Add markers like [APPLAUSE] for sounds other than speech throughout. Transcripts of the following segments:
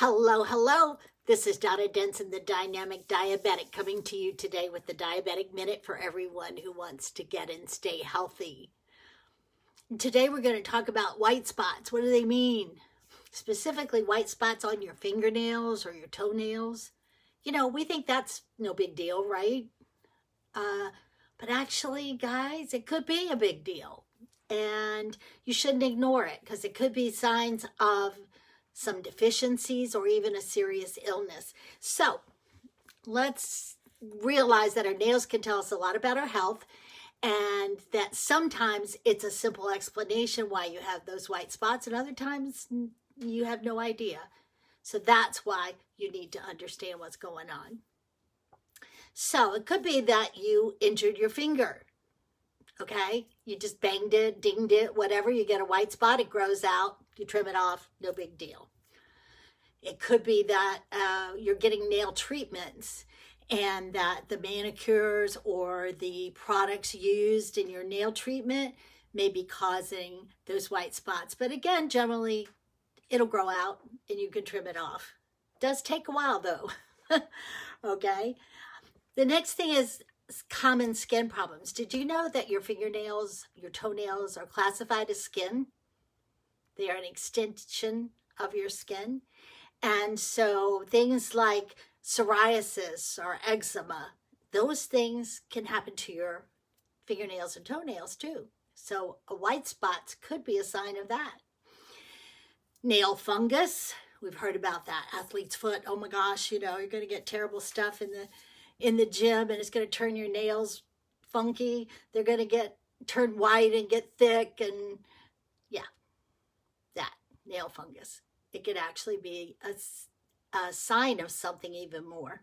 Hello, hello. This is Donna Denson, the Dynamic Diabetic, coming to you today with the Diabetic Minute for everyone who wants to get and stay healthy. Today we're going to talk about white spots. What do they mean? Specifically, white spots on your fingernails or your toenails. You know, we think that's no big deal, right? Uh, but actually, guys, it could be a big deal. And you shouldn't ignore it because it could be signs of some deficiencies, or even a serious illness. So let's realize that our nails can tell us a lot about our health and that sometimes it's a simple explanation why you have those white spots and other times you have no idea. So that's why you need to understand what's going on. So it could be that you injured your finger. Okay, you just banged it, dinged it, whatever. You get a white spot, it grows out, you trim it off, no big deal. It could be that uh, you're getting nail treatments and that the manicures or the products used in your nail treatment may be causing those white spots. But again, generally, it'll grow out and you can trim it off. Does take a while though. [LAUGHS] okay. The next thing is common skin problems. Did you know that your fingernails, your toenails are classified as skin? They are an extension of your skin. And so things like psoriasis or eczema, those things can happen to your fingernails and toenails too. So white spots could be a sign of that. Nail fungus, we've heard about that. Athlete's foot, oh my gosh, you know, you're going to get terrible stuff in the in the gym and it's going to turn your nails funky. They're going to get turn white and get thick and yeah, that nail fungus. It could actually be a, a sign of something even more.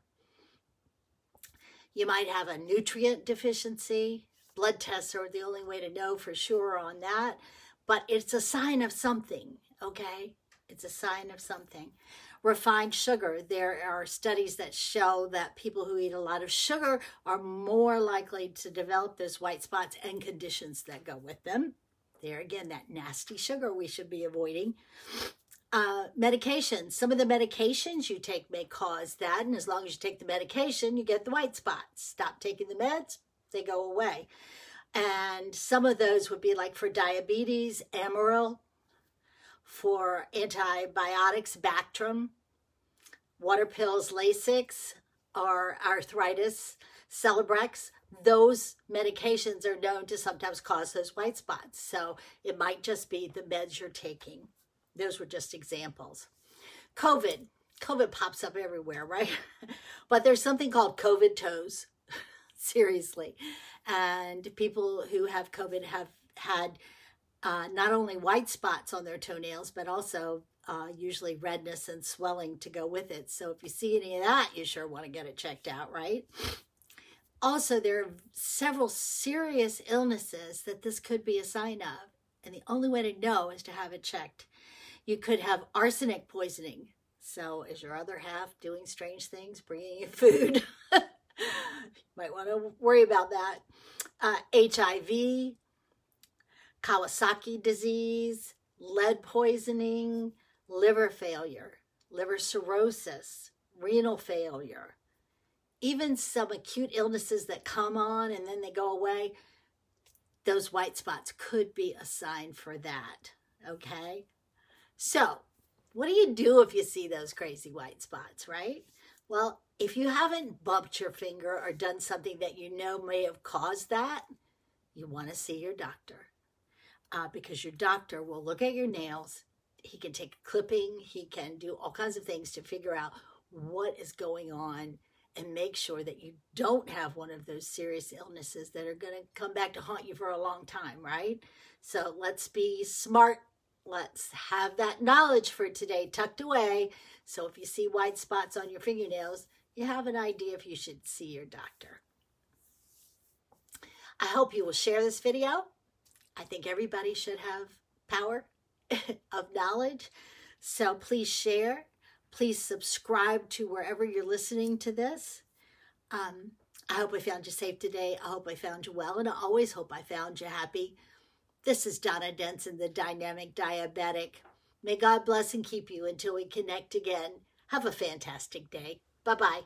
You might have a nutrient deficiency. Blood tests are the only way to know for sure on that, but it's a sign of something, okay? It's a sign of something. Refined sugar. There are studies that show that people who eat a lot of sugar are more likely to develop those white spots and conditions that go with them. There again, that nasty sugar we should be avoiding. Uh, medications. Some of the medications you take may cause that, and as long as you take the medication, you get the white spots. Stop taking the meds, they go away. And some of those would be like for diabetes, Amaryl, for antibiotics, Bactrim, water pills, Lasix, or arthritis, Celebrex. Those medications are known to sometimes cause those white spots. So it might just be the meds you're taking. Those were just examples. COVID. COVID pops up everywhere, right? [LAUGHS] but there's something called COVID toes. [LAUGHS] Seriously. And people who have COVID have had uh, not only white spots on their toenails, but also uh, usually redness and swelling to go with it. So if you see any of that, you sure want to get it checked out, right? Also, there are several serious illnesses that this could be a sign of. And the only way to know is to have it checked. You could have arsenic poisoning. So is your other half doing strange things, bringing you food? [LAUGHS] you Might want to worry about that. Uh, HIV, Kawasaki disease, lead poisoning, liver failure, liver cirrhosis, renal failure, even some acute illnesses that come on and then they go away. Those white spots could be a sign for that. Okay. So, what do you do if you see those crazy white spots, right? Well, if you haven't bumped your finger or done something that you know may have caused that, you want to see your doctor uh, because your doctor will look at your nails. He can take a clipping, he can do all kinds of things to figure out what is going on and make sure that you don't have one of those serious illnesses that are going to come back to haunt you for a long time, right? So let's be smart Let's have that knowledge for today tucked away. So if you see white spots on your fingernails, you have an idea if you should see your doctor. I hope you will share this video. I think everybody should have power [LAUGHS] of knowledge. So please share. Please subscribe to wherever you're listening to this. Um, I hope I found you safe today. I hope I found you well, and I always hope I found you happy. This is Donna Denson, the Dynamic Diabetic. May God bless and keep you until we connect again. Have a fantastic day. Bye bye.